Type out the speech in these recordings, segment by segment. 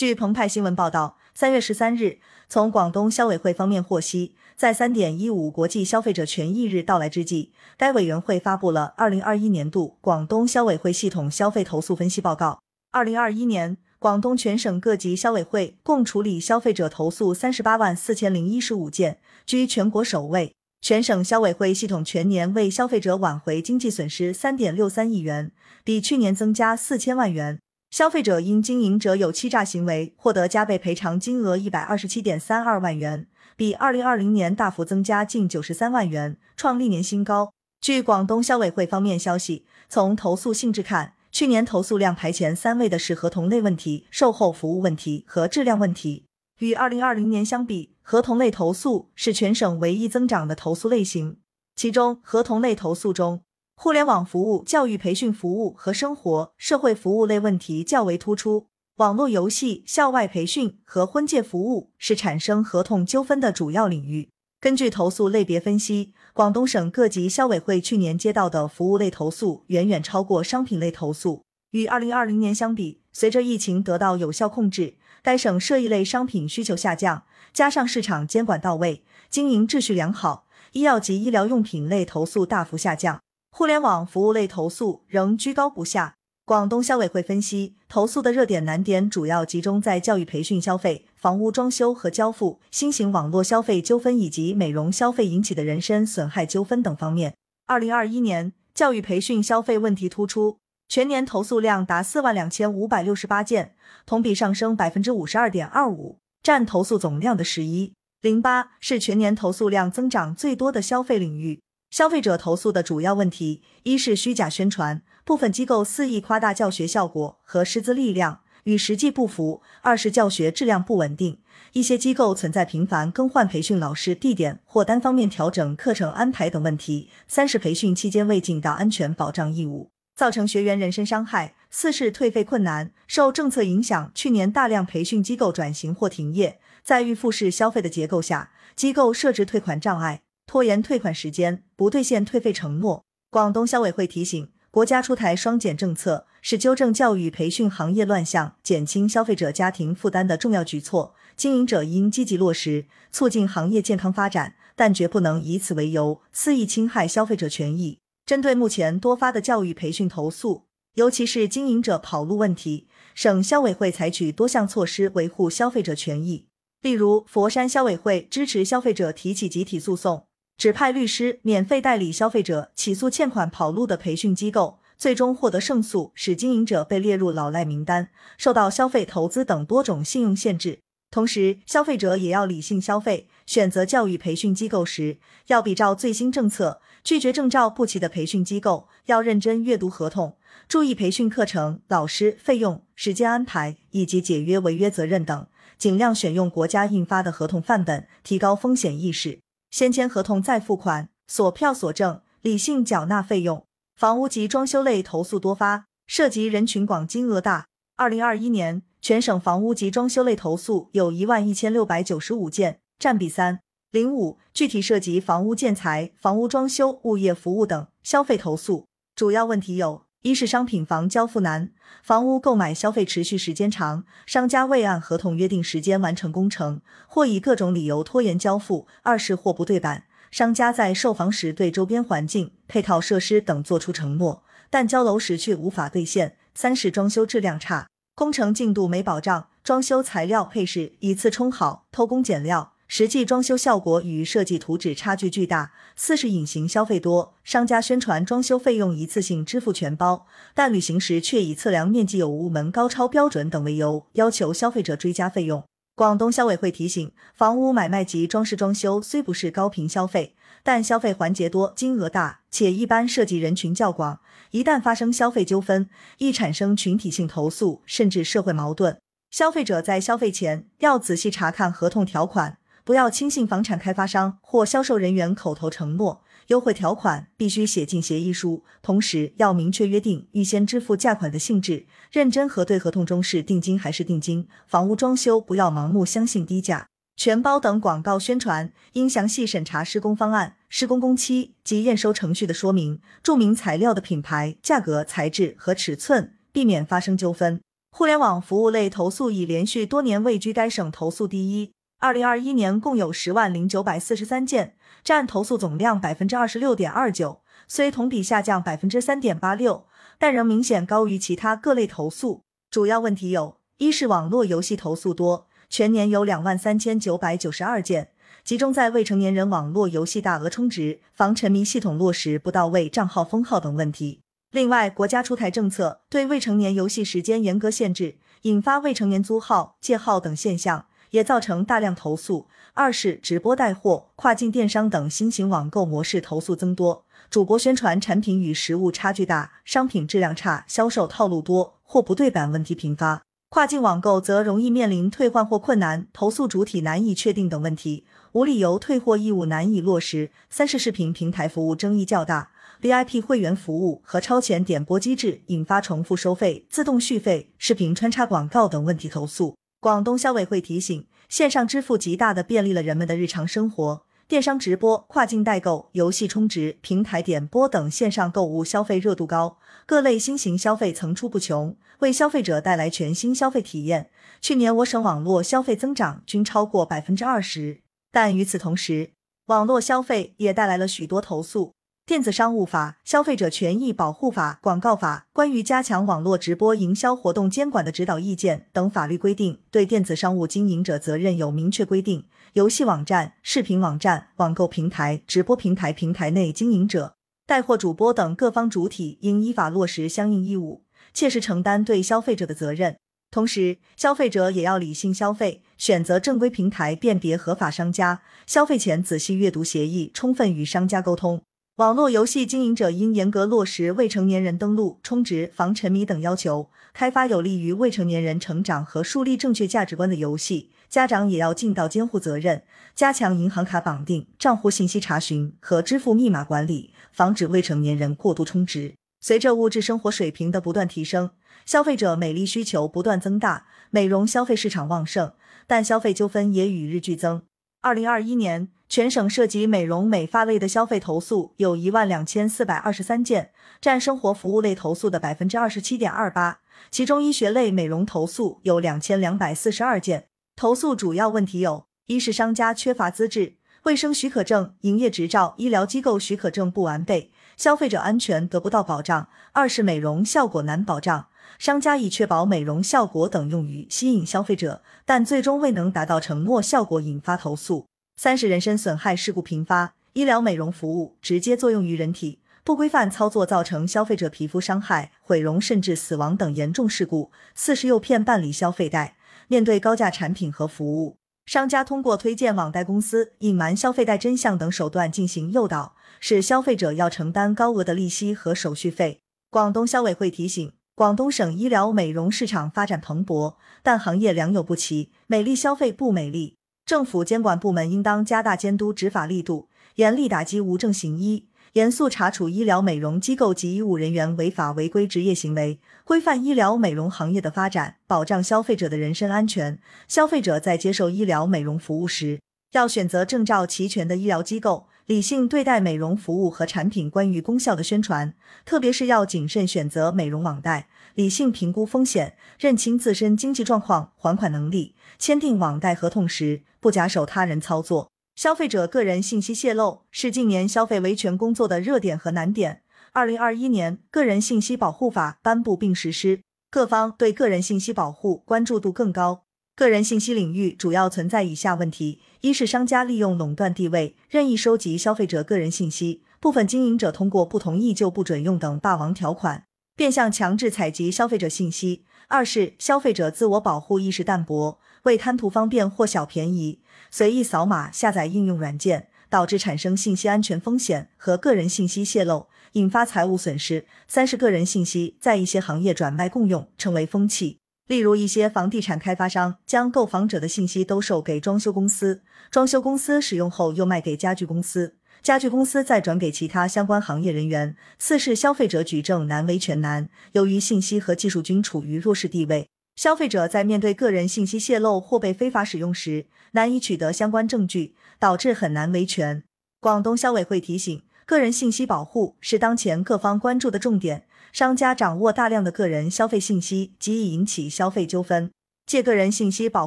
据澎湃新闻报道，三月十三日，从广东消委会方面获悉，在三点一五国际消费者权益日到来之际，该委员会发布了二零二一年度广东消委会系统消费投诉分析报告。二零二一年，广东全省各级消委会共处理消费者投诉三十八万四千零一十五件，居全国首位。全省消委会系统全年为消费者挽回经济损失三点六三亿元，比去年增加四千万元。消费者因经营者有欺诈行为获得加倍赔偿金额一百二十七点三二万元，比二零二零年大幅增加近九十三万元，创历年新高。据广东消委会方面消息，从投诉性质看，去年投诉量排前三位的是合同类问题、售后服务问题和质量问题。与二零二零年相比，合同类投诉是全省唯一增长的投诉类型。其中，合同类投诉中，互联网服务、教育培训服务和生活社会服务类问题较为突出；网络游戏、校外培训和婚介服务是产生合同纠纷的主要领域。根据投诉类别分析，广东省各级消委会去年接到的服务类投诉远远超过商品类投诉。与二零二零年相比，随着疫情得到有效控制。该省涉疫类商品需求下降，加上市场监管到位，经营秩序良好，医药及医疗用品类投诉大幅下降，互联网服务类投诉仍居高不下。广东消委会分析，投诉的热点难点主要集中在教育培训消费、房屋装修和交付、新型网络消费纠纷以及美容消费引起的人身损害纠纷等方面。二零二一年，教育培训消费问题突出。全年投诉量达四万两千五百六十八件，同比上升百分之五十二点二五，占投诉总量的十一零八，是全年投诉量增长最多的消费领域。消费者投诉的主要问题，一是虚假宣传，部分机构肆意夸大教学效果和师资力量，与实际不符；二是教学质量不稳定，一些机构存在频繁更换培训老师、地点或单方面调整课程安排等问题；三是培训期间未尽到安全保障义务。造成学员人身伤害。四是退费困难，受政策影响，去年大量培训机构转型或停业。在预付式消费的结构下，机构设置退款障碍，拖延退款时间，不兑现退费承诺。广东消委会提醒，国家出台双减政策，是纠正教育培训行业乱象、减轻消费者家庭负担的重要举措。经营者应积极落实，促进行业健康发展，但绝不能以此为由肆意侵害消费者权益。针对目前多发的教育培训投诉，尤其是经营者跑路问题，省消委会采取多项措施维护消费者权益。例如，佛山消委会支持消费者提起集体诉讼，指派律师免费代理消费者起诉欠款跑路的培训机构，最终获得胜诉，使经营者被列入老赖名单，受到消费投资等多种信用限制。同时，消费者也要理性消费，选择教育培训机构时，要比照最新政策。拒绝证照不齐的培训机构，要认真阅读合同，注意培训课程、老师费用、时间安排以及解约违约责任等，尽量选用国家印发的合同范本，提高风险意识。先签合同再付款，锁票锁证，理性缴纳费用。房屋及装修类投诉多发，涉及人群广，金额大。二零二一年，全省房屋及装修类投诉有一万一千六百九十五件，占比三。零五具体涉及房屋建材、房屋装修、物业服务等消费投诉，主要问题有：一是商品房交付难，房屋购买消费持续时间长，商家未按合同约定时间完成工程，或以各种理由拖延交付；二是货不对版，商家在售房时对周边环境、配套设施等作出承诺，但交楼时却无法兑现；三是装修质量差，工程进度没保障，装修材料配饰以次充好，偷工减料。实际装修效果与设计图纸差距巨大。四是隐形消费多，商家宣传装修费用一次性支付全包，但履行时却以测量面积有无门高超标准等为由，要求消费者追加费用。广东消委会提醒，房屋买卖及装饰装修虽不是高频消费，但消费环节多、金额大，且一般涉及人群较广，一旦发生消费纠纷，易产生群体性投诉，甚至社会矛盾。消费者在消费前要仔细查看合同条款。不要轻信房产开发商或销售人员口头承诺，优惠条款必须写进协议书。同时要明确约定预先支付价款的性质，认真核对合同中是定金还是定金。房屋装修不要盲目相信低价、全包等广告宣传，应详细审查施工方案、施工工期及验收程序的说明，注明材料的品牌、价格、材质和尺寸，避免发生纠纷。互联网服务类投诉已连续多年位居该省投诉第一。二零二一年共有十万零九百四十三件，占投诉总量百分之二十六点二九。虽同比下降百分之三点八六，但仍明显高于其他各类投诉。主要问题有：一是网络游戏投诉多，全年有两万三千九百九十二件，集中在未成年人网络游戏大额充值、防沉迷系统落实不到位、账号封号等问题。另外，国家出台政策，对未成年游戏时间严格限制，引发未成年租号、借号等现象，也造成大量投诉。二是直播带货、跨境电商等新型网购模式投诉增多，主播宣传产品与实物差距大，商品质量差，销售套路多，货不对版问题频发。跨境网购则容易面临退换货困难、投诉主体难以确定等问题，无理由退货义务难以落实。三是视频平台服务争议较大。VIP 会员服务和超前点播机制引发重复收费、自动续费、视频穿插广告等问题投诉。广东消委会提醒，线上支付极大的便利了人们的日常生活，电商直播、跨境代购、游戏充值、平台点播等线上购物消费热度高，各类新型消费层出不穷，为消费者带来全新消费体验。去年我省网络消费增长均超过百分之二十，但与此同时，网络消费也带来了许多投诉。电子商务法、消费者权益保护法、广告法关于加强网络直播营销活动监管的指导意见等法律规定，对电子商务经营者责任有明确规定。游戏网站、视频网站、网购平台、直播平台平台内经营者、带货主播等各方主体应依法落实相应义务，切实承担对消费者的责任。同时，消费者也要理性消费，选择正规平台，辨别合法商家。消费前仔细阅读协议，充分与商家沟通。网络游戏经营者应严格落实未成年人登录、充值、防沉迷等要求，开发有利于未成年人成长和树立正确价值观的游戏。家长也要尽到监护责任，加强银行卡绑定、账户信息查询和支付密码管理，防止未成年人过度充值。随着物质生活水平的不断提升，消费者美丽需求不断增大，美容消费市场旺盛，但消费纠纷也与日俱增。二零二一年。全省涉及美容美发类的消费投诉有一万两千四百二十三件，占生活服务类投诉的百分之二十七点二八。其中医学类美容投诉有两千两百四十二件。投诉主要问题有：一是商家缺乏资质，卫生许可证、营业执照、医疗机构许可证不完备，消费者安全得不到保障；二是美容效果难保障，商家以确保美容效果等用于吸引消费者，但最终未能达到承诺效果，引发投诉。三是人身损害事故频发，医疗美容服务直接作用于人体，不规范操作造成消费者皮肤伤害、毁容甚至死亡等严重事故。四是诱骗办理消费贷，面对高价产品和服务，商家通过推荐网贷公司、隐瞒消费贷真相等手段进行诱导，使消费者要承担高额的利息和手续费。广东消委会提醒，广东省医疗美容市场发展蓬勃，但行业良莠不齐，美丽消费不美丽。政府监管部门应当加大监督执法力度，严厉打击无证行医，严肃查处医疗美容机构及医务人员违法违规执业行为，规范医疗美容行业的发展，保障消费者的人身安全。消费者在接受医疗美容服务时，要选择证照齐全的医疗机构，理性对待美容服务和产品关于功效的宣传，特别是要谨慎选择美容网贷，理性评估风险，认清自身经济状况、还款能力，签订网贷合同时。不假手他人操作，消费者个人信息泄露是近年消费维权工作的热点和难点。二零二一年，个人信息保护法颁布并实施，各方对个人信息保护关注度更高。个人信息领域主要存在以下问题：一是商家利用垄断地位，任意收集消费者个人信息，部分经营者通过不同意就不准用等霸王条款，变相强制采集消费者信息；二是消费者自我保护意识淡薄。为贪图方便或小便宜，随意扫码下载应用软件，导致产生信息安全风险和个人信息泄露，引发财务损失。三是个人信息在一些行业转卖共用，成为风气。例如，一些房地产开发商将购房者的信息兜售给装修公司，装修公司使用后又卖给家具公司，家具公司再转给其他相关行业人员。四是消费者举证难、维权难，由于信息和技术均处于弱势地位。消费者在面对个人信息泄露或被非法使用时，难以取得相关证据，导致很难维权。广东消委会提醒，个人信息保护是当前各方关注的重点，商家掌握大量的个人消费信息，极易引起消费纠纷。借个人信息保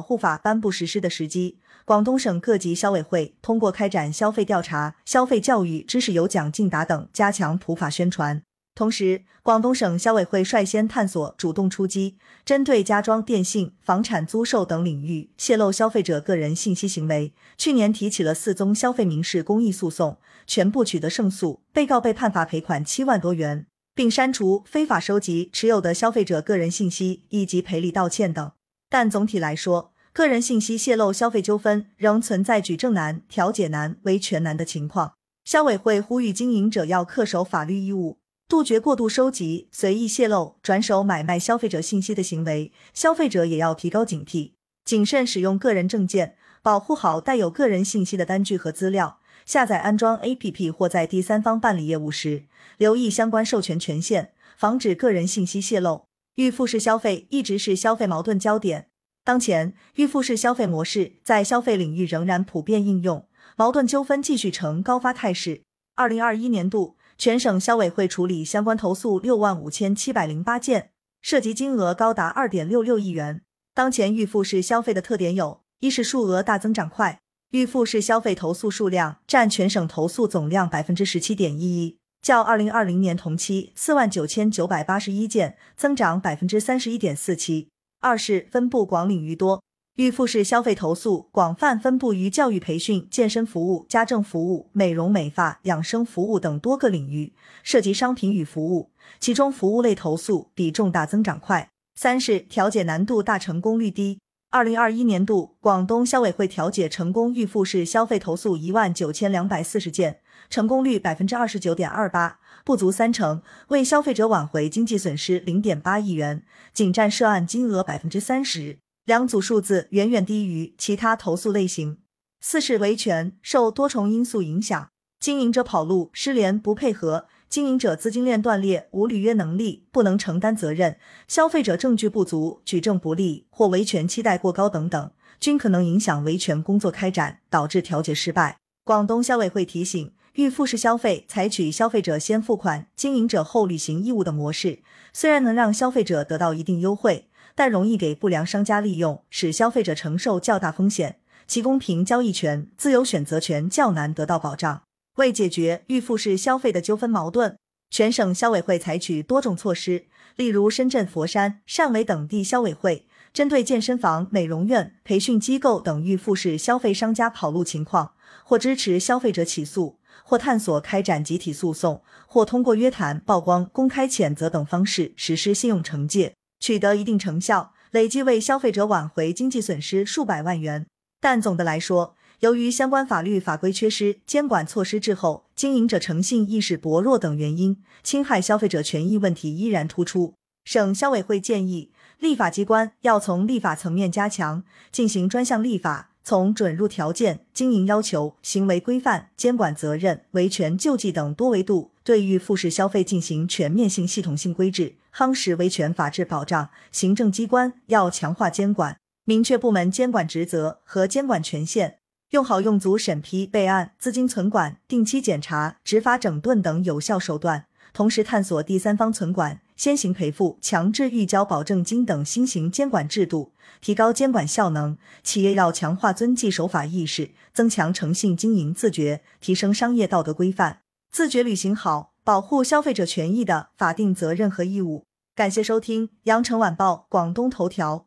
护法颁布实施的时机，广东省各级消委会通过开展消费调查、消费教育、知识有奖竞答等，加强普法宣传。同时，广东省消委会率先探索主动出击，针对家装、电信、房产租售等领域泄露消费者个人信息行为，去年提起了四宗消费民事公益诉讼，全部取得胜诉，被告被判罚赔款七万多元，并删除非法收集、持有的消费者个人信息以及赔礼道歉等。但总体来说，个人信息泄露消费纠纷仍存在举证难、调解难、维权难的情况。消委会呼吁经营者要恪守法律义务。杜绝过度收集、随意泄露、转手买卖消费者信息的行为，消费者也要提高警惕，谨慎使用个人证件，保护好带有个人信息的单据和资料。下载安装 APP 或在第三方办理业务时，留意相关授权权限，防止个人信息泄露。预付式消费一直是消费矛盾焦点，当前预付式消费模式在消费领域仍然普遍应用，矛盾纠纷继续呈高发态势。二零二一年度。全省消委会处理相关投诉六万五千七百零八件，涉及金额高达二点六六亿元。当前预付式消费的特点有：一是数额大增长快，预付式消费投诉数量占全省投诉总量百分之十七点一一，较二零二零年同期四万九千九百八十一件增长百分之三十一点四七；二是分布广领域多。预付式消费投诉广泛分布于教育培训、健身服务、家政服务、美容美发、养生服务等多个领域，涉及商品与服务，其中服务类投诉比重大增长快。三是调解难度大、成功率低。二零二一年度，广东消委会调解成功预付式消费投诉一万九千两百四十件，成功率百分之二十九点二八，不足三成，为消费者挽回经济损失零点八亿元，仅占涉案金额百分之三十。两组数字远远低于其他投诉类型。四是维权受多重因素影响，经营者跑路、失联、不配合，经营者资金链断裂、无履约能力、不能承担责任，消费者证据不足、举证不力或维权期待过高等等，均可能影响维权工作开展，导致调解失败。广东消委会提醒，预付式消费采取消费者先付款、经营者后履行义务的模式，虽然能让消费者得到一定优惠。但容易给不良商家利用，使消费者承受较大风险，其公平交易权、自由选择权较难得到保障。为解决预付式消费的纠纷矛盾，全省消委会采取多种措施，例如深圳、佛山、汕尾等地消委会针对健身房、美容院、培训机构等预付式消费商家跑路情况，或支持消费者起诉，或探索开展集体诉讼，或通过约谈、曝光、公开谴责等方式实施信用惩戒。取得一定成效，累计为消费者挽回经济损失数百万元。但总的来说，由于相关法律法规缺失、监管措施滞后、经营者诚信意识薄弱等原因，侵害消费者权益问题依然突出。省消委会建议，立法机关要从立法层面加强，进行专项立法。从准入条件、经营要求、行为规范、监管责任、维权救济等多维度，对预付式消费进行全面性、系统性规制，夯实维权法治保障。行政机关要强化监管，明确部门监管职责和监管权限，用好用足审批备案、资金存管、定期检查、执法整顿等有效手段，同时探索第三方存管。先行赔付、强制预交保证金等新型监管制度，提高监管效能。企业要强化遵纪守法意识，增强诚信经营自觉，提升商业道德规范，自觉履行好保护消费者权益的法定责任和义务。感谢收听羊城晚报广东头条。